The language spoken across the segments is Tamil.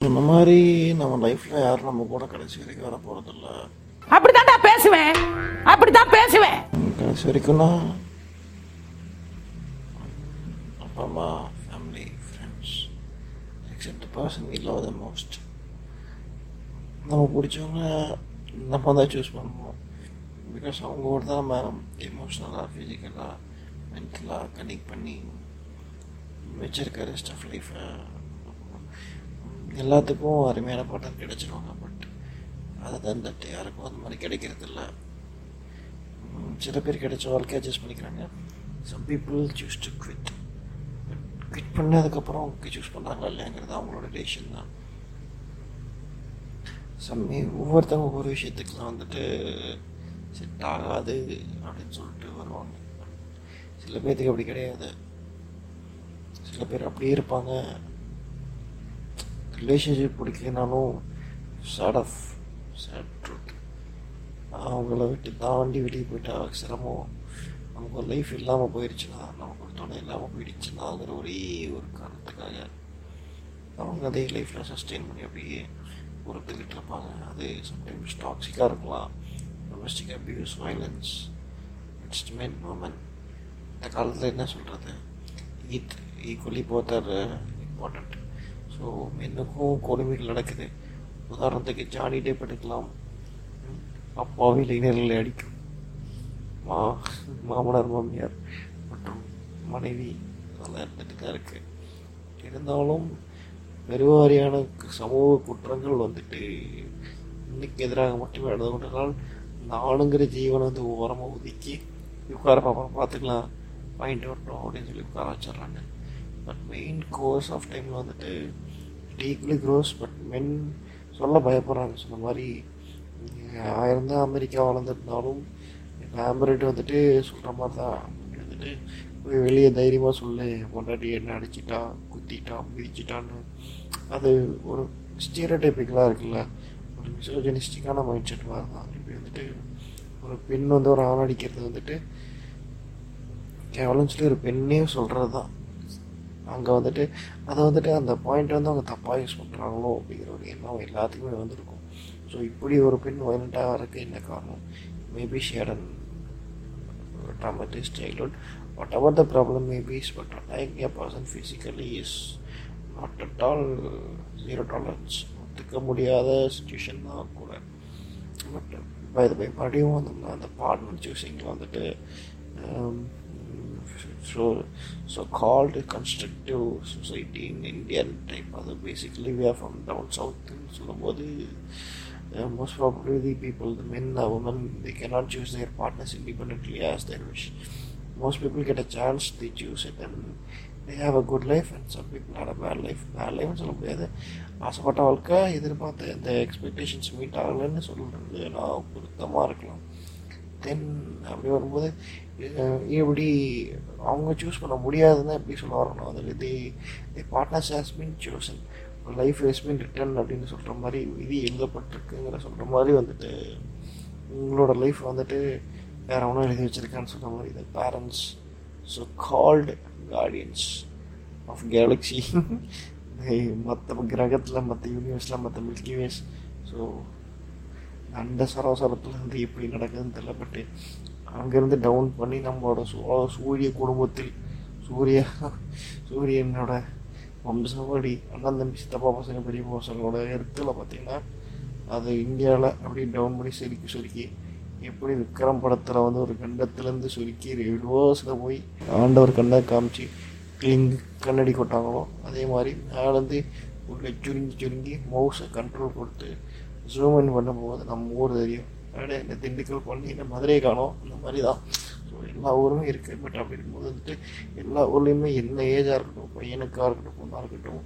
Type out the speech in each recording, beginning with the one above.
இந்த மாதிரி நம்ம லைஃப்பில் யாரும் நம்ம கூட கடைசி வரைக்கும் வர போகிறதில்ல அப்படித்தான்டா பேசுவேன். அப்படித்தான் பேசுவேன். கடைசி வரைக்கும்னா அப்பா அம்மா family friends except person we love the most நம்ம பிடிச்சவங்க நம்ம தான் சூஸ் பண்ணுவோம். பிகாஸ் அவங்க கூட தான் நம்ம எமோஷ்னலாக ஃபிசிக்கலாக மென்டலாக கனெக்ட் பண்ணி வச்சிருக்க ரெஸ்ட் ஆஃப் லைஃப்பை எல்லாத்துக்கும் அருமையான பாட்டர் கிடைச்சிருவாங்க பட் அதை தான் தட்டு. யாருக்கும் அந்த மாதிரி கிடைக்கிறது இல்லை சில பேர் கிடைச்ச வாழ்க்கையை அட்ஜஸ்ட் பண்ணிக்கிறாங்க. Some people choose to quit quit பண்ணதுக்கப்புறம் சூஸ் பண்ணுறாங்களா இல்லையாங்கிறது அவங்களோட டெசிஷன் தான். சம்மி ஒவ்வொருத்தவங்க ஒவ்வொரு விஷயத்துக்குலாம் வந்துட்டு செட் ஆகாது அப்படின்னு சொல்லிட்டு வருவாங்க. சில பேர்த்துக்கு அப்படி கிடையாது. சில பேர் அப்படியே இருப்பாங்க. ரிலேஷன்ஷிப் பிடிக்கலனாலும் சேட் ஆஃப் சேட் ட்ரூத் அவங்கள விட்டு தாண்டி வெளியே போயிட்டா சிரமம். நமக்கு ஒரு லைஃப் இல்லாமல் போயிடுச்சுன்னா நமக்கு ஒரு துணை இல்லாமல் போயிடுச்சுன்னாங்கிற ஒரே ஒரு காரணத்துக்காக அவங்க அதே லைஃப்பில் சஸ்டெயின் பண்ணி அப்படியே பொறுத்துக்கிட்டு இருப்பாங்க. அது சம்டைம்ஸ் டாக்ஸிக்காக இருக்கலாம். Domestic abuse violence it's men women இந்த காலத்தில் என்ன சொல்கிறது it equally both are important so மென்னுக்கும் கொடுமைகள் நடக்குது. உதாரணத்துக்கு ஜானி டேப் எடுக்கலாம். அப்பாவி இளைஞர்களை அடிக்கும். மா மாமனார் மாமியார் மற்றும் மனைவி அதெல்லாம் இருந்துட்டு தான் இருக்குது இருந்தாலும் பெருவாரியான சமூக குற்றங்கள் வந்துட்டு இன்னைக்கு எதிராக மட்டுமே நடந்து கொண்டதால் நானுங்கிற ஜீவனை வந்து ஓரமாக ஒதுக்கி உட்கார பார்ப்போம் பார்த்துக்கலாம் பாயிண்ட் வரட்டும் அப்படின்னு சொல்லி உட்கார வச்சிடுறாங்க. பட் மெயின் கோர்ஸ் ஆஃப் டைமில் வந்துட்டு ஈக்குவலி க்ரோஸ் பட் மென் சொல்ல பயப்படுறாங்க. சொன்ன மாதிரி ஆயிரம் தான் அமெரிக்கா வளர்ந்துருந்தாலும் ஆம்பரேட் வந்துட்டு சொல்கிற மாதிரி தான் வந்துட்டு போய் வெளியே தைரியமாக சொல்லு. பொண்டாட்டி என்ன அடிச்சிட்டான் குத்திட்டான் மிதிச்சிட்டான்னு. அது ஒரு ஸ்டீரோடைப்பிக்கலாக இருக்குல்ல. ஒரு மிசோஜனிஸ்டிக்கான மைண்ட் செட் மாதிரி தான் இப்படி வந்துட்டு ஒரு பெண் வந்து ஒரு ஆண் அடிக்கிறது வந்துட்டு கேவலம் சொல்லி ஒரு பெண்ணே சொல்கிறது தான் அங்கே வந்துட்டு அதை வந்துட்டு அந்த பாயிண்ட் வந்து அவங்க தப்பாக யூஸ் பண்ணுறாங்களோ அப்படிங்கிற ஒரு எண்ணம் எல்லாத்துக்குமே வந்திருக்கும். ஸோ இப்படி ஒரு பெண் வயலண்ட்டாக இருக்க என்ன காரணம்? மேபி ஷேடன் traumatized childhood. Whatever the problem may be but attacking a person physically is not at all zero tolerance. ஒத்துக்க முடியாத சுச்சுவேஷன் தான் கூட. பட் பை த பை மறுபடியும் வந்தோம்னா அந்த பார்ட்னர் சூஸிங்கில் வந்துட்டு um, So so called constructive society in Indian type அது பேசிக்கலி வே ஃப்ரம் டவுன் சவுத்துன்னு சொல்லும்போது uh, most probably the people, the men, the women, they cannot choose their partners independently as they wish. Most people get a chance, they choose it, and they have a good life, and some people had a bad life. Bad life சொல்ல முடியாது ஆசைப்பட்ட வாழ்க்கை எதிர்பார்த்த இந்த எக்ஸ்பெக்டேஷன்ஸ் மீட் ஆகலைன்னு சொல்கிறது நான் பொருத்தமாக இருக்கலாம் தென் அப்படி வரும்போது எப்படி அவங்க சூஸ் பண்ண முடியாதுன்னு எப்படி சொல்ல வரணும்? அதில் the the partners has been chosen life has been written அப்படின்னு சொல்கிற மாதிரி விதி எழுதப்பட்டிருக்குங்கிற சொல்கிற மாதிரி வந்துட்டு உங்களோட லைஃப் வந்துட்டு வேறு ஒன்றும் எழுதி வச்சுருக்கான்னு சொல்கிற மாதிரி இந்த parents so called guardians of galaxy மற்ற கிரகத்தில் மற்ற யூனிவர்ஸில் மற்ற மில்கிவேஸ் ஸோ அந்த சரோசரத்தில் வந்து எப்படி நடக்குதுன்னு தெரியல பட்டு அங்கேருந்து டவுன் பண்ணி நம்மளோட சூரிய குடும்பத்தில் சூரிய சூரியனோட வம்சவழி அண்ணன் தம்பி சித்தப்பா பசங்க பெரிய பசங்களோட இடத்துல பார்த்தீங்கன்னா அது இந்தியாவில் அப்படியே டவுன் பண்ணி சுருக்கி சுருக்கி எப்படி விக்ரம் படத்தில் வந்து ஒரு கண்டத்துலேருந்து சுருக்கி ரிவர்ஸில் போய் ஆண்டவர் கண்ணை காமிச்சு கிளிங்கு கண்ணடி கொட்டாங்களோ அதே மாதிரி மேலேருந்து உள்ளே சுருங்கி சுருங்கி மவுஸை கண்ட்ரோல் கொடுத்து ஜூம் இன் பண்ணும்போது நம்ம ஊர் தெரியும். அப்படியே இந்த திண்டுக்கல் பண்ணி இந்த மதுரையை காணோம். அந்த மாதிரி தான் ஸோ எல்லா ஊருமே இருக்குது பட் அப்படி இருக்கும்போது வந்துட்டு எல்லா ஊர்லேயுமே என்ன ஏஜாக இருக்கட்டும் பையனுக்காக இருக்கட்டும் பொண்ணாக இருக்கட்டும்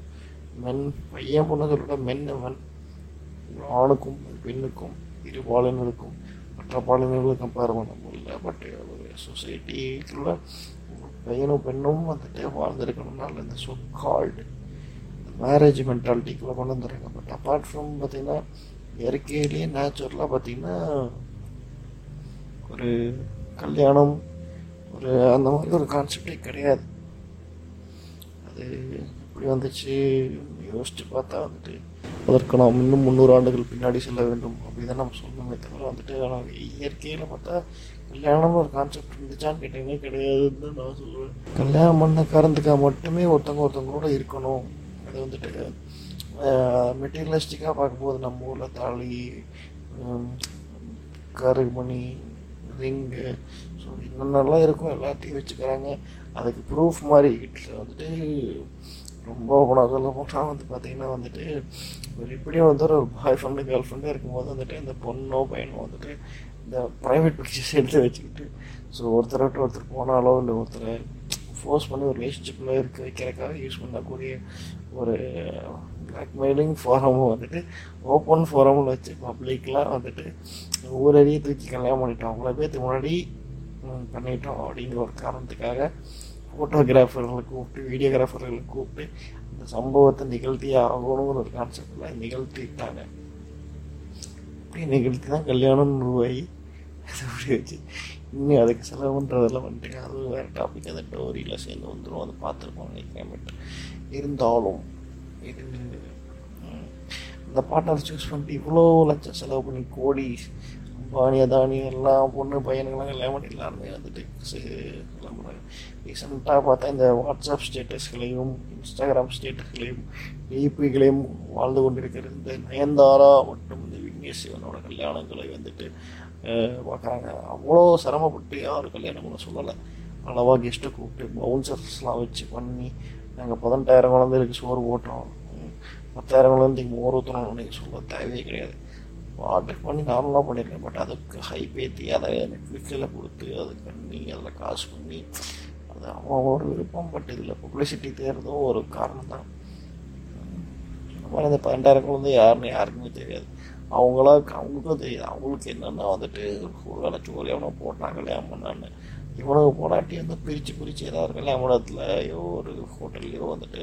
மென் பையன் பொண்ணு சொல்லிட்டா மென் ஆணுக்கும் பெண்ணுக்கும் இரு பாலினருக்கும் மற்ற பாலினர்களும் கம்பேர் பண்ண முடியல. பட் ஒரு சொசைட்டிக்குள்ள பையனும் பெண்ணும் வந்துட்டு வாழ்ந்துருக்கணும்னால இந்த ஸோ கால்டு மேரேஜ் மென்டாலிட்டிக்குள்ளே கொண்டு வந்துடுறாங்க பட் அப்பார்ட் ஃப்ரம் பார்த்தீங்கன்னா இயற்கையிலேயே நேச்சுரலாக பார்த்தீங்கன்னா ஒரு கல்யாணம் ஒரு அந்த மாதிரி ஒரு கான்செப்டே கிடையாது. அது எப்படி வந்துச்சு? யோசிச்சு பார்த்தா வந்துட்டு அதற்கு நாம் இன்னும் முந்நூறு ஆண்டுகள் பின்னாடி செல்ல வேண்டும் அப்படிதான் நம்ம சொல்லணுமே தவிர வந்துட்டு ஆனால் இயற்கையில் பார்த்தா கல்யாணம்னு ஒரு கான்செப்ட் இருந்துச்சான்னு கேட்டீங்கன்னா கிடையாதுன்னு தான் நான் சொல்லுவேன். கல்யாணம் பண்ண காரணத்துக்காக மட்டுமே ஒருத்தவங்க ஒருத்தவங்களோட இருக்கணும். அது வந்துட்டு மெட்டீரியலிஸ்டிக்காக பார்க்கும்போது நம்ம ஊரில் தாலி கருமணி ரிங்கு ஸோ என்னென்னலாம் இருக்கும் எல்லாத்தையும் வச்சுக்கிறாங்க. அதுக்கு ப்ரூஃப் மாதிரி இதில் வந்துட்டு ரொம்ப போனால் சொல்ல போனால் வந்து பார்த்திங்கன்னா வந்துட்டு ஒரு இப்படியும் வந்து ஒரு பாய் ஃப்ரெண்டு கேர்ள் ஃப்ரெண்டு இருக்கும்போது வந்துட்டு இந்த பொண்ணோ பையனோ வந்துட்டு இந்த ப்ரைவேட் பிக்சர்ஸ் எடுத்து வச்சுக்கிட்டு ஸோ ஒருத்தர் விட்டு ஒருத்தர் போனாலோ இல்லை ஒருத்தரை ஃபோர்ஸ் பண்ணி ஒரு ரிலேஷன்ஷிப்பில் இருக்க வைக்கிறக்காக யூஸ் பண்ணக்கூடிய ஒரு பிளாக்மெயிலிங் ஃபோரமும் வந்துட்டு ஓப்பன் ஃபோரமில் வச்சு பப்ளிக்லாம் வந்துட்டு ஊரடியே தூக்கி கல்யாணம் பண்ணிட்டோம். அவ்வளோ பேர்த்துக்கு முன்னாடி பண்ணிட்டோம் அப்படிங்கிற ஒரு காரணத்துக்காக ஃபோட்டோகிராஃபர்களை கூப்பிட்டு வீடியோகிராஃபர்களை கூப்பிட்டு அந்த சம்பவத்தை நிகழ்த்தி ஆகணுங்கிற ஒரு கான்செப்டில் நிகழ்த்திட்டாங்க. அப்படி நிகழ்த்தி தான் கல்யாணம் உருவாகி. அப்படி வச்சு இன்னும் அதுக்கு செலவு பண்ணுறதெல்லாம் வந்துட்டு அது வேறு டாபிக் அந்த டோரியில் சேர்ந்து வந்துடும் அதை பார்த்துருப்போம் நினைக்கிறேன். பட் இருந்தாலும் இது இந்த பார்ட்னர் சூஸ் பண்ணிட்டு இவ்வளோ லட்சம் செலவு பண்ணி கோடி அம்பானி அதானி எல்லாம் பொண்ணு பையனுங்களாம் கல்யாணம் பண்ணி எல்லாருமே வந்துட்டு கிளம்புறாங்க ரீசெண்டாக பார்த்தா இந்த வாட்ஸ்அப் ஸ்டேட்டஸ்களையும் இன்ஸ்டாகிராம் ஸ்டேட்டஸ்களையும் டிபிகளையும் வாழ்ந்து கொண்டிருக்கிறது இந்த நயன்தாரா மற்றும் இந்த விக்னேஷ் சிவனோட கல்யாணங்களை வந்துட்டு பார்க்குறாங்க. அவ்வளோ சிரமப்பட்டு யாரும் கல்யாணம் பண்ண சொல்லலை. அளவாக கெஸ்ட்டை கூப்பிட்டு பவுன்சர்ஸ்லாம் வச்சு பண்ணி நாங்கள் பதினெட்டாயிரம் குழந்தைகளுக்கு சோறு போட்டோம் பத்தாயிரம் குழந்தைக்கு மோர் ஊற்றணும்னு நீங்கள் சொல்ல தேவையே கிடையாது. ஆர்டர் பண்ணி நார்மலாக பண்ணியிருக்கேன் பட் அதுக்கு ஹை பேத்தி அதை நெட்ஃப்ளிக்ஸில் கொடுத்து அது பண்ணி அதில் காசு பண்ணி அது அவன் ஒரு விருப்பம் பட் இதில் பப்ளிசிட்டி தேர்றதும் ஒரு காரணம் தான். இந்த மாதிரி இந்த பன்னெண்டாயிரம் குழந்தை யாருன்னு யாருக்குமே தெரியாது. அவங்களா அவங்களுக்கும் தெரியாது. அவங்களுக்கு என்னென்னா வந்துட்டு ஒரு வேலை சோறு எவனோ போட்டாங்களே கல்யாணம் இவ்வளவு போராட்டி வந்து பிரித்து பிரித்து ஏதாவது ஒரு கல்யாண ஒரு ஹோட்டல்லையோ வந்துட்டு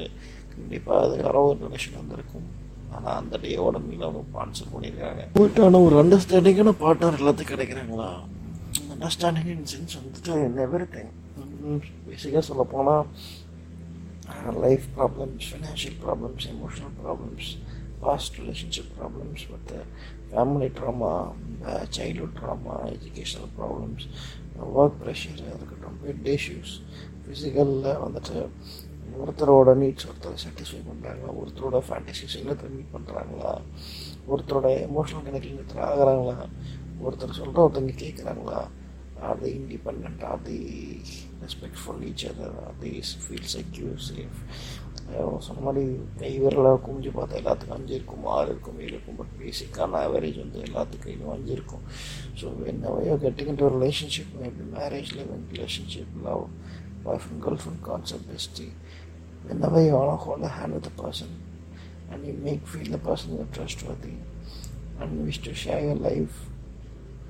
கண்டிப்பாக அது யாரோ ஒரு ரிலேஷன் வந்திருக்கும். ஆனால் அந்த டேயோட மீன் அவங்க ஸ்பான்சர் பண்ணியிருக்காங்க போயிட்டான ஒரு அண்டர்ஸ்டாண்டிங்கான பார்ட்னர் எல்லாத்துக்கும் கிடைக்கிறாங்களா? அண்டர்ஸ்டாண்டிங் இன் சென்ஸ் வந்துட்டு எவ்ரி டைம் பேசிக்காக சொல்ல போனால் problems financial problems emotional problems past relationship problems மற்ற family drama childhood drama educational problems work pressure இருக்கட்டும் வெட் இஷ்யூஸ் ஃபிசிக்கலில் வந்துட்டு ஒருத்தரோட நீட்ஸ் ஒருத்தர் சாட்டிஸ்ஃபை பண்ணுறாங்களா ஒருத்தரோட ஃபேண்டசிஸ் இன்னொருத்தர் மீட் பண்ணுறாங்களா ஒருத்தரோட எமோஷனல் கனெக்டிங் ஒருத்தர் ஆகிறாங்களா? ஒருத்தர் சொல்கிற ஒருத்தங்க கேட்குறாங்களா are they are they they respectful each other are they feel secure safe சொன்ன மாதிரி கை விரல குமிஞ்சு பார்த்தா எல்லாத்துக்கும் அஞ்சு இருக்கும் ஆறு இருக்கும் ஏழு இருக்கும் பட் பேசிக்கான ஆவரேஜ் வந்து எல்லாத்துக்கும் கையிலும் அஞ்சு இருக்கும் ஸோ என்ன way getting into a relationship maybe marriage living relationship love boyfriend girlfriend concept bestie whenever you want to hold a hand with a person and you make feel the person is trustworthy and wish to share your life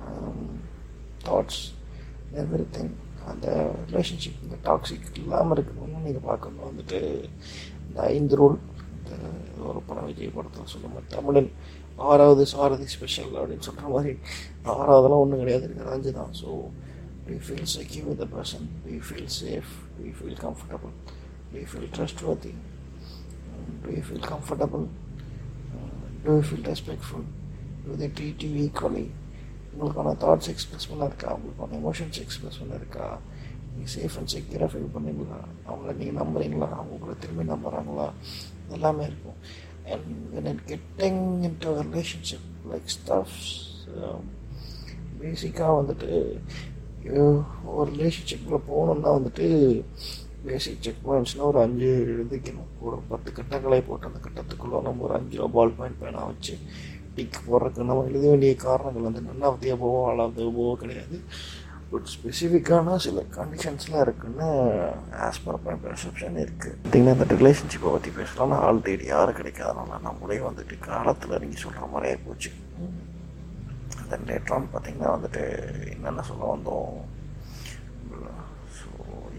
um, thoughts everything அந்த ரிலேஷன்ஷிப் இந்த டாக்ஸிக் இல்லாமல் இருக்கணும்னு நீங்கள் பார்க்கணும் வந்துட்டு இந்த ஐந்து ரோல் ஒரு படம் விஜய் படத்தில் சொல்லுங்கள் தமிழன் ஆறாவது சாரதி ஸ்பெஷல் அப்படின்னு சொல்கிற மாதிரி ஆறாவதெல்லாம் ஒன்றும் கிடையாது இருக்கிற அஞ்சு தான் so we feel secure with the person we feel safe we feel comfortable we feel trustworthy do you feel comfortable do you feel respectful do they treat you equally உங்களுக்கான தாட்ஸ் எக்ஸ்பிரஸ் பண்ண இருக்கா உங்களுக்கான எமோஷன்ஸ் எக்ஸ்பிரஸ் பண்ண இருக்கா நீங்கள் சேஃப் அண்ட் செக்யூராக ஃபீல் பண்ணீங்களா? அவங்கள நீங்கள் நம்புறீங்களா? அவங்க உங்களை திரும்பி நம்புகிறாங்களா எல்லாமே இருக்கும். And when it getting into relationship like stuffs பேசிக்காக வந்துட்டு ஒரு ரிலேஷன்ஷிப்பில் போகணுன்னா வந்துட்டு பேசிக் செக் பாயிண்ட்ஸ்னால் ஒரு அஞ்சு எழுதிக்கணும். ஒரு பத்து கட்டங்களை போட்டு அந்த கட்டத்துக்குள்ளே நம்ம ஒரு அஞ்சு ரூபா பால் பாயிண்ட் பேனாக வச்சு டிக் போடுறதுக்கு நம்ம எழுத வேண்டிய காரணங்கள் வந்து நன்னாவது எபோவோ ஆளாவது போவோ கிடையாது. பட் ஸ்பெசிஃபிக்கான சில கண்டிஷன்ஸ்லாம் இருக்குன்னு ஆஸ் பர் மை பெர்செப்ஷன் இருக்குது பார்த்திங்கன்னா இந்த ரிலேஷன்ஷிப்பை பற்றி பேசலாம்னா ஆள் தேடி யாரும் கிடைக்காதனால நம்மளே வந்துட்டு காலத்தில் நீங்கள் சொல்கிற மாதிரியே போச்சு. தென் லேட்டரான் பார்த்திங்கன்னா வந்துட்டு என்னென்ன சொல்ல வந்தோம்? ஸோ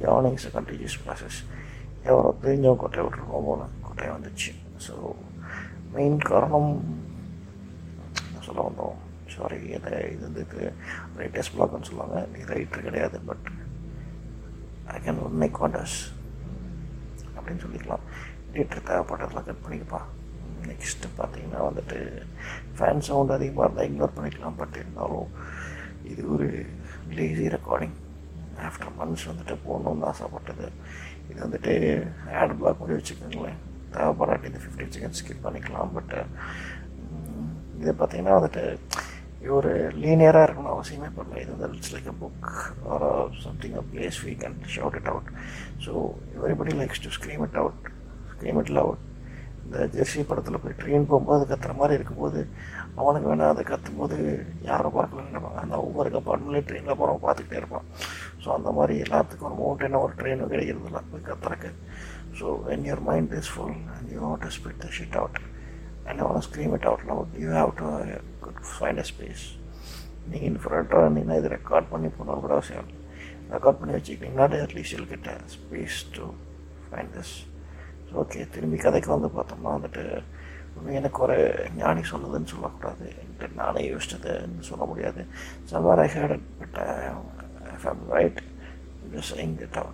யார்னிங்ஸ் கண்டினியூஸ் ப்ராசஸ் எவ்வளோ தெரிஞ்சவங்க கொட்டையை விட்டுருக்கோம் போல கொட்டையை வந்துச்சு. ஸோ மெயின் காரணம் சொல்ல வந்தோம் சாரி அதை இது வந்து ரைட்டர்ஸ் பிளாக்னு சொல்லுவாங்க. நீ ரைட்டர் கிடையாது but I can make wonders அப்படின்னு சொல்லிக்கலாம். எடிட்டர் தேவைப்பட்டதெல்லாம் கட் பண்ணிக்கப்பா. நெக்ஸ்ட்டு பார்த்தீங்கன்னா வந்துட்டு ஃபேன் சவுண்ட் அதிகமாக இருந்தால் இக்னோர் பண்ணிக்கலாம் பட் இருந்தாலும் இது ஒரு லேசி ரெக்கார்டிங் ஆஃப்டர் மந்த்ஸ் வந்துட்டு போகணுன்னு ஆசைப்பட்டது. இது வந்துட்டு ஆட் பிளாக் பண்ணி வச்சுக்கோங்களேன். தேவைப்படாட்டி இந்த ஃபிஃப்டி செகண்ட் ஸ்கிப் பண்ணிக்கலாம் பட் இது பார்த்தீங்கன்னா வந்துட்டு ஒரு லீனியராக இருக்கணும் அவசியமே பண்ணல இது வந்து it's like a book or something a place we can shout it out so everybody likes to scream it out scream it out இந்த ஜெர்சி படத்தில் போய் ட்ரெயின் போகும்போது கத்துற மாதிரி இருக்கும்போது அவனுக்கு வேணால் அதை கத்தும் போது யாரும் பார்க்கலன்னு நினைப்பாங்க. அந்த ஒவ்வொரு கம்பார்ட்மெண்ட்லேயும் ட்ரெயினில் போகிறவங்க பார்த்துக்கிட்டே இருப்பான். ஸோ அந்த மாதிரி எல்லாத்துக்கும் ஒரு மவுண்டன ஒரு ட்ரெயினும் கிடைக்கிறது இல்லை போய் கத்துறக்கு. So when your mind is full and you want to spit the shit out and want scream it out loud you have to find a space நீங்கள் இன்ஃபரண்ட்டாக இருந்தீங்கன்னா இது ரெக்கார்ட் பண்ணி போனால் கூட அவசியம் இல்லை. ரெக்கார்ட் பண்ணி வச்சுக்கிட்டிங்கன்னா அட்லீஸ்ட் யூல் கிட்ட space to find this okay திரும்பி கதைக்கு வந்து பார்த்தோம்னா வந்துட்டு எனக்கு ஒரு ஞானி சொன்னதுன்னு சொல்லக்கூடாது. என்கிட்ட நானே யோசிச்சதுன்னு சொல்ல முடியாது. சவார் I hate but right saying that uh,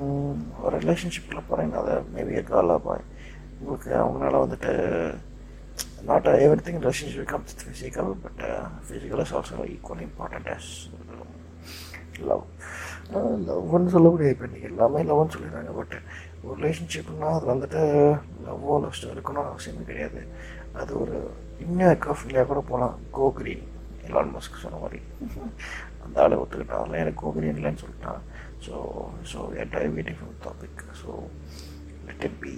mm, ஒரு ரிலேஷன்ஷிப்பில் போகிறீங்க அதை மேபி கேர்லாக பாய் உங்களுக்கு அவங்களால வந்துட்டு not everything relationship comes physical but physical is also equal important as love லவ்னு சொல்லக்கூடிய இப்போ நீங்கள் எல்லாமே லவ்னு சொல்லிடுறாங்க பட் ஒரு ரிலேஷன்ஷிப்னால் அது வந்துட்டு லவ்வோ லவ்ஸ்டோ இருக்கணும்னு அவசியமே கிடையாது. அது ஒரு இன்னும் எக்கோஃபிலியாக கூட போகலாம் கோ கிரீன் எலான் மஸ்க் சொன்ன மாதிரி. அந்த ஆளை ஒத்துக்கிட்டான் அதில் எனக்கு கோ கிரீன் இல்லைன்னு சொல்லிட்டான். So so deviating from topic so let it be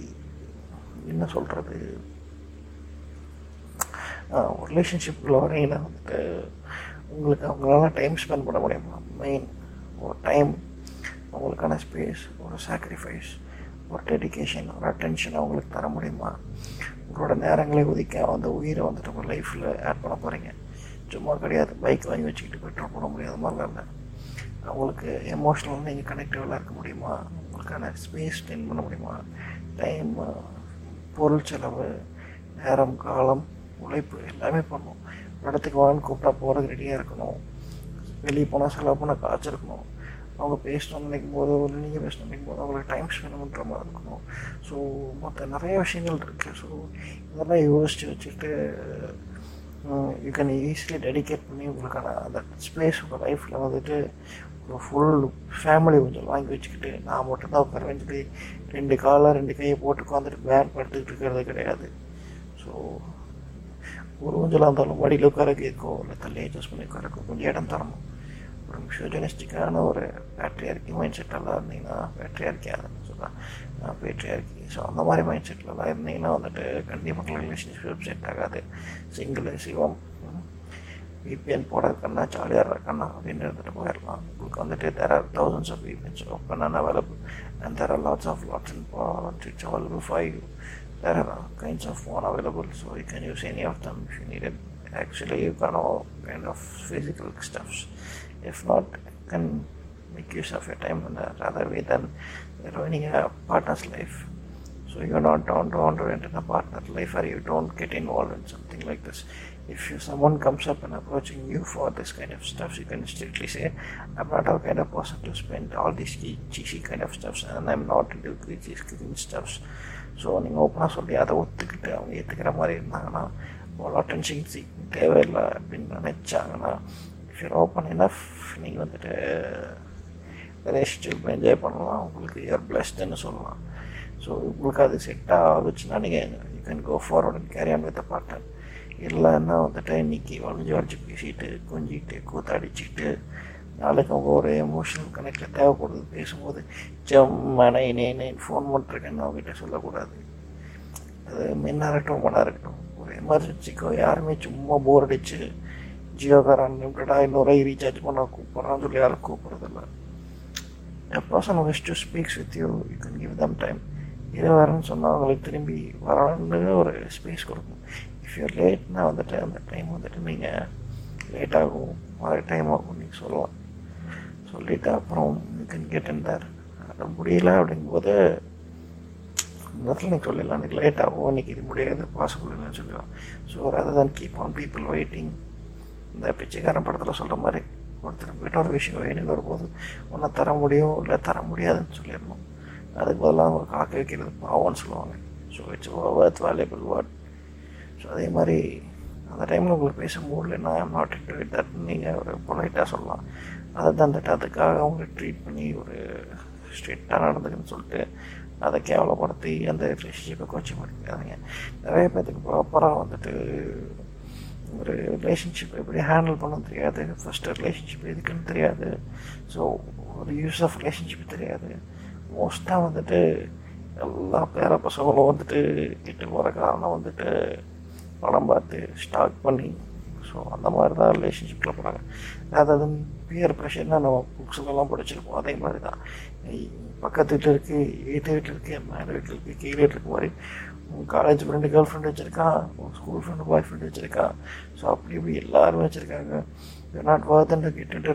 என்ன சொல்கிறது ஒரு ரிலேஷன்ஷிப்பில் வரீங்கன்னா வந்துட்டு உங்களுக்கு அவங்களால டைம் ஸ்பெண்ட் பண்ண முடியுமா? மெயின் ஒரு டைம் அவங்களுக்கான ஸ்பேஸ் ஒரு சாக்ரிஃபைஸ் ஒரு டெடிக்கேஷன் ஒரு அட்டென்ஷன் அவங்களுக்கு தர முடியுமா? உங்களோட நேரங்களை ஒதுக்க அந்த உயிரை வந்துட்டு உங்கள் லைஃப்பில் ஆட் பண்ண போகிறீங்க சும்மா கிடையாது. பைக் வாங்கி வச்சுக்கிட்டு பெட்ரோல் போட முடியாத மாதிரிலாம் இல்லை. அவங்களுக்கு எமோஷ்னலாக நீங்கள் கனெக்டிவாக இருக்க முடியுமா? உங்களுக்கான ஸ்பேஸ் ஸ்பெண்ட் பண்ண முடியுமா? டைம் பொருள் செலவு நேரம் காலம் உழைப்பு எல்லாமே பண்ணும். ஒரு இடத்துக்கு வான்னு கூப்பிட்டா போகிறதுக்கு ரெடியாக இருக்கணும். வெளியே போனால் செலவு பண்ண காய்ச்சி இருக்கணும். அவங்க பேசணும்னு நினைக்கும் போது நீங்கள் பேசணும்னு நினைக்கும் போது அவங்களுக்கு டைம் ஸ்பெண்ட் பண்ணுற மாதிரி இருக்கணும். ஸோ மற்ற நிறைய விஷயங்கள் இருக்குது ஸோ இதெல்லாம் யோசித்து வச்சுட்டு யூ கேன் ஈஸிலி டெடிகேட் பண்ணி உங்களுக்கான அந்த ஸ்பேஸ் உங்கள் லைஃப்பில் வந்துட்டு ஒரு ஃபுல் ஃபேமிலி கொஞ்சம் வாங்கி வச்சுக்கிட்டு நான் மட்டும்தான் உட்காருவேன் சொல்லி ரெண்டு காலாக ரெண்டு கையை போட்டு உட்காந்துட்டு பேர் படுத்துக்கிட்டு இருக்கிறது கிடையாது. ஸோ ஒரு ஊஞ்சலாக இருந்தாலும் வடியில் உட்கார கேட்கும் இல்லை தள்ளி அட்ஜஸ்ட் பண்ணி உட்காரக்கும் கொஞ்சம் இடம் தரணும். ஒரு மிஷோஜனிஸ்டிக்கான ஒரு பேட்ரியார்கி மைண்ட் செட்டெல்லாம் இருந்தீங்கன்னா பேட்ரியார்கியாக சொல்லலாம் பேட்ரியார்கி ஸோ அந்த மாதிரி மைண்ட் செட்டிலலாம் இருந்தீங்கன்னா வந்துட்டு கண்டிப்பாக ரிலேஷன்ஷிப் செட் ஆகாது. சிங்கிள் சிவம். விபிஎன் போடுறதுக்கண்ணா ஜாலியாக இருக்கண்ணா அப்படின்னு இருந்துட்டு போயிடலாம் உங்களுக்கு வந்துட்டு there are thousands of VPNs open and available and there are lots of lots and it's available for you there are kinds of one available so you can use any of them if you need it actually you can all kind of physical stuffs if not you can make use of your time in a rather way than ruining a partner's life so you're not don't want to enter a partner life or you don't get involved in something like this If you, someone comes up and approaching you for this kind of stuff you can strictly say i'm not a kind of person to spend all these cheesy kind of stuffs and i'm not into these clean stuffs. So நீங்கள் ஓப்பனாக சொல்லி அதை ஒத்துக்கிட்டு அவங்க ஏற்றுக்கிற மாதிரி இருந்தாங்கன்னா அவ்வளோ டென்ஷன் சீக் தேவையில்லை அப்படின்னு நினச்சாங்கன்னா இஃப் யூர் ஓப்பன் இனஃப் நீங்கள் வந்துட்டு ரிலேஷன்ஷிப் என்ஜாய் பண்ணலாம். உங்களுக்கு யூஆர் பிளஸ்டுன்னு சொல்லலாம். ஸோ உங்களுக்கு அது செட் ஆகுச்சுன்னா நீங்கள் you can go forward and carry on with partner இல்லைன்னா வந்துட்டு இன்னைக்கு வளைஞ்சு வளைஞ்சு பேசிட்டு கொஞ்சிக்கிட்டு கூத்தாடிச்சுக்கிட்டு நாளைக்கு அவங்க ஒரு எமோஷனல் கனெக்டில் தேவைப்படுது. பேசும்போது செம்மனை நேன் ஃபோன் பண்ணிருக்கேன்னு அவங்ககிட்ட சொல்லக்கூடாது. அது மின்னாக இருக்கட்டும் மனாக இருக்கட்டும். ஒரு எமர்ஜென்சிக்கோ யாருமே சும்மா போர் அடிச்சு ஜியோகாரன் லிமிட்டடா இன்னொரு ரீசார்ஜ் பண்ண கூப்பிட்றான்னு சொல்லி யாரும் கூப்பிட்றதில்ல. A person wish to speaks with you you you give them time இது வரேன்னு சொன்னால் அவங்களுக்கு திரும்பி வரணுன்னு ஒரு ஸ்பேஸ் கொடுக்கும். இஃப் லேட்னா வந்துட்டு அந்த டைம் வந்துட்டு நீங்கள் லேட் ஆகும் வர டைம் ஆகும் நீங்கள் சொல்லலாம். சொல்லிவிட்டு அப்புறம் யூ கேன் கெட் இன் அது முடியல அப்படிங்கும்போது இந்த இடத்துல நீங்கள் சொல்லிடலாம். எனக்கு லேட் ஆகும். இன்னைக்கு இது முடியாது. பாசிபிள் இல்லைன்னு சொல்லலாம் ஸோ ரதர் தான் கீப் ஆன் பீப்புள் வெயிட்டிங் இந்த பிச்சைக்காரன் படத்தில் சொல்கிற மாதிரி ஒருத்தர் போய்ட்டு ஒரு விஷயம் வேணும்னு வரும்போது ஒன்றை தர முடியும் இல்லை தர முடியாதுன்னு சொல்லிடணும். அதுக்கு பதிலாக அவங்க காக்க வைக்கிறது பாவம்னு சொல்லுவாங்க. So it's over valuable word so அதே மாதிரி அந்த டைமில் உங்களுக்கு பேச முடியலன்னா I'm not into it that நீங்கள் ஒரு பொலைட்டாக சொல்லலாம். அதை தந்துட்டு அதுக்காக அவங்கள ட்ரீட் பண்ணி ஒரு ஸ்ட்ரிக்டாக நடந்துக்குன்னு சொல்லிட்டு அதை கேவலப்படுத்தி அந்த ரிலேஷன்ஷிப்பை கோச்சிங் பண்ணிக்காதீங்க. நிறைய பேர்த்துக்கு ப்ராப்பராக வந்துட்டு ஒரு ரிலேஷன்ஷிப் எப்படி ஹேண்டில் பண்ண தெரியாது. ஃபஸ்ட்டு ரிலேஷன்ஷிப் எதுக்குன்னு தெரியாது. ஸோ ஒரு யூஸ் ஆஃப் ரிலேஷன்ஷிப் தெரியாது. மோஸ்ட்டாக வந்துட்டு எல்லா பேர பசங்களும் வந்துட்டு கிட்ட போகிற காரணம் வந்துட்டு படம் பார்த்து ஸ்டாக் பண்ணி ஸோ அந்த மாதிரி தான் ரிலேஷன்ஷிப்பில் போகிறாங்க அதாவது பியர் ப்ரெஷர்னால் நம்ம புக்ஸ்லலாம் படிச்சிருப்போம். அதே மாதிரி தான் பக்கத்து வீட்டில் இருக்குது எய்த்து வீட்டில் இருக்குது மேலே வீட்டில் இருக்குது கீழே வீட்டில் இருக்க மாதிரி உன் காலேஜ் ஃப்ரெண்டு கேர்ள் ஃப்ரெண்டு வச்சுருக்கான் உன் ஸ்கூல் ஃப்ரெண்டு பாய் ஃப்ரெண்டு வச்சுருக்கான். ஸோ அப்படி இப்படி எல்லாருமே வச்சுருக்காங்க. நாட் வர்தன் கெட்டு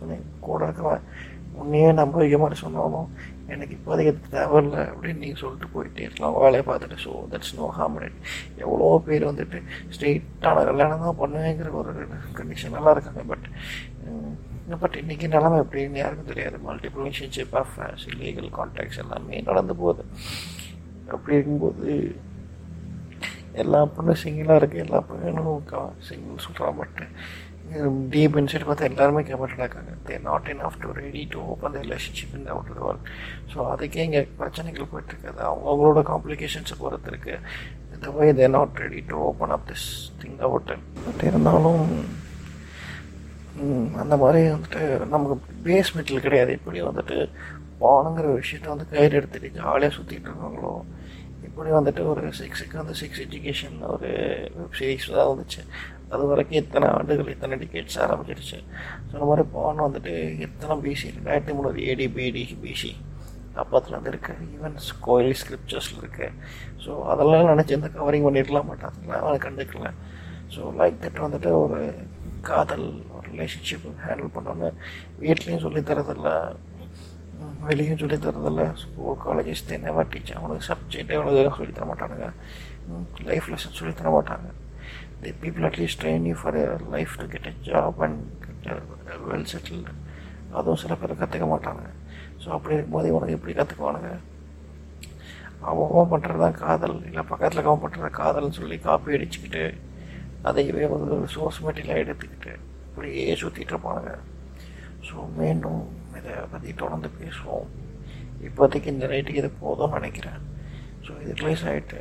பண்ணி கூட இருக்கவன். உன்னையே நம்ப வைக்க மாதிரி சொன்னாலும் எனக்கு இப்போதைக்கு அது தேவையில்லை அப்படின்னு நீங்கள் சொல்லிட்டு போயிட்டே இருக்கலாம். வேலையை பார்த்துட்டு ஸோ தட்ஸ் நோ ஹாமினேட் எவ்வளோ பேர் வந்துட்டு ஸ்ட்ரெயிட்டான கல்யாணம் தான் பண்ணுவேங்கிற ஒரு கண்டிஷன் நல்லா இருக்காங்க. பட் பட் இன்றைக்கி நிலமை எப்படின்னு யாருக்கும் தெரியாது. Multiple relationship affairs legal contacts எல்லாமே நடந்து போகுது. அப்படி இருக்கும்போது எல்லா பொண்ணும் சிங்கிளாக இருக்குது எல்லா பொண்ணும் சிங்கிள் சொல்கிறான் பட் டீப் இன்சைட் பார்த்தா எல்லாருமே கேமரா இருக்காங்க they not in of to ready to open the relationship இந்த அவுட் வேர்ல்ட் ஸோ அதுக்கே இங்கே பிரச்சனைகள் போயிட்டுருக்குது அவங்களோட காம்ப்ளிகேஷன்ஸை பொறுத்து இந்த way they not ready to open up this thing out but இருந்தாலும் அந்த மாதிரி வந்துட்டு நமக்கு பேஸ் மெட்டல் கிடையாது. இப்படி வந்துட்டு போனங்கிற விஷயத்த வந்து கையில் எடுத்துட்டு ஜாலியாக சுற்றிட்டு இருக்காங்களோ? இப்படி வந்துட்டு ஒரு சிக்ஸுக்கு வந்து சிக்ஸ் எஜுகேஷன் ஒரு வெப் சீரிஸ் தான் வந்துச்சு. அது வரைக்கும் இத்தனை ஆண்டுகள் இத்தனை டிக்கெட்ஸ் ஆரம்பிச்சிருச்சு. ஸோ மாதிரி போன வந்துட்டு எத்தனை பிசி ரெண்டாயிரத்தி மூணு ஏடி பிடி பிசி அப்பத்துலேருந்து இருக்குது ஈவன் கோயில் ஸ்கிரிப்சர்ஸில் இருக்குது ஸோ அதெல்லாம் நினச்சி எந்த கவரிங் பண்ணிருக்கலாம் பட் அதெல்லாம் அவனை கண்டுக்கல. ஸோ லைக் தட் வந்துட்டு ஒரு காதல் ஒரு ரிலேஷன்ஷிப் ஹேண்டில் பண்ணோன்னு வீட்லேயும் சொல்லித்தரதில்ல வெளியும் சொல்லித்தரதில்ல school colleges they never teach அவனுக்கு சப்ஜெக்ட் எவ்வளோ சொல்லித்தர மாட்டானுங்க லைஃப் லெசன் சொல்லித்தர மாட்டாங்க மாட்டாங்க the people at least train you for life to get a job and get well settled அதுவும் சில பேர் கற்றுக்க மாட்டாங்க. ஸோ அப்படி இருக்கும்போது இவனுக்கு எப்படி கற்றுக்குவானுங்க அவன் பண்ணுறது தான் காதல். இல்லை பக்கத்தில் அவன் பண்ணுறது காதல்னு சொல்லி காப்பி அடிச்சுக்கிட்டு அதையவே வந்து சோர்ஸ் மெட்டீரியலாக எடுத்துக்கிட்டு இப்படியே சுற்றிட்டு இருப்பானுங்க. ஸோ மீண்டும் இதை பற்றி தொடர்ந்து பேசுவோம். இப்போதைக்கு இந்த ரேட்டுக்கு இது போதும்னு நினைக்கிறேன். ஸோ இது ரிலீஸ் ஆகிட்டு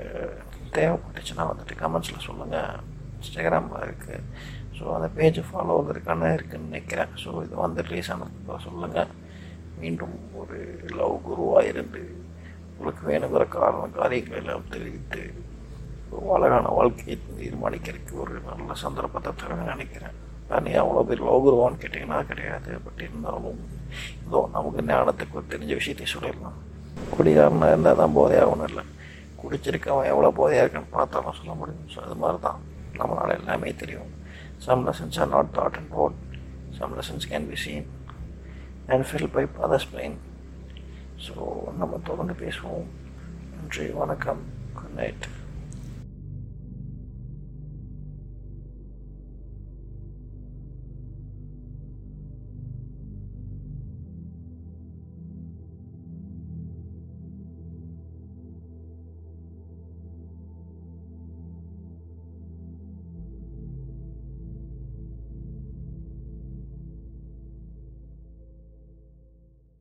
தேவைப்பட்டுச்சுன்னா வந்துட்டு கமெண்ட்ஸில் சொல்லுங்கள் இன்ஸ்டாகிராமில் இருக்குது ஸோ அந்த பேஜை ஃபாலோ இருக்கான்னு இருக்குன்னு நினைக்கிறேன். ஸோ இது வந்து ரிலீஸ் ஆனதுக்கு சொல்லுங்கள் மீண்டும் ஒரு லவ் குருவாக இருந்து உங்களுக்கு வேணுங்கிற காரணம் காரியங்கள் எல்லாம் தெரிவித்து ஒரு அழகான வாழ்க்கையை தீர்மானிக்கிறதுக்கு ஒரு நல்ல சந்தர்ப்பத்தை தரேன்னு நினைக்கிறேன். தனியாக அவ்வளோ பேர் லோகுருவான்னு கேட்டிங்கன்னா கிடையாது. பட் இருந்தாலும் ஏதோ நமக்கு ஞானத்துக்கு ஒரு தெரிஞ்ச விஷயத்தை சொல்லிடலாம். குடிகாரனாக இருந்தால் தான் போதையாக ஒன்றும் இல்லை. குடிச்சிருக்கவன் எவ்வளோ போதையாக இருக்கான்னு பார்த்தாலும் சொல்ல முடியும். ஸோ அது மாதிரி தான் நம்மளால் எல்லாமே தெரியும். Some lessons are not taught and but some lessons can be seen and fill by others brain so நம்ம தொடர்ந்து பேசுவோம். நன்றி வணக்கம். Good night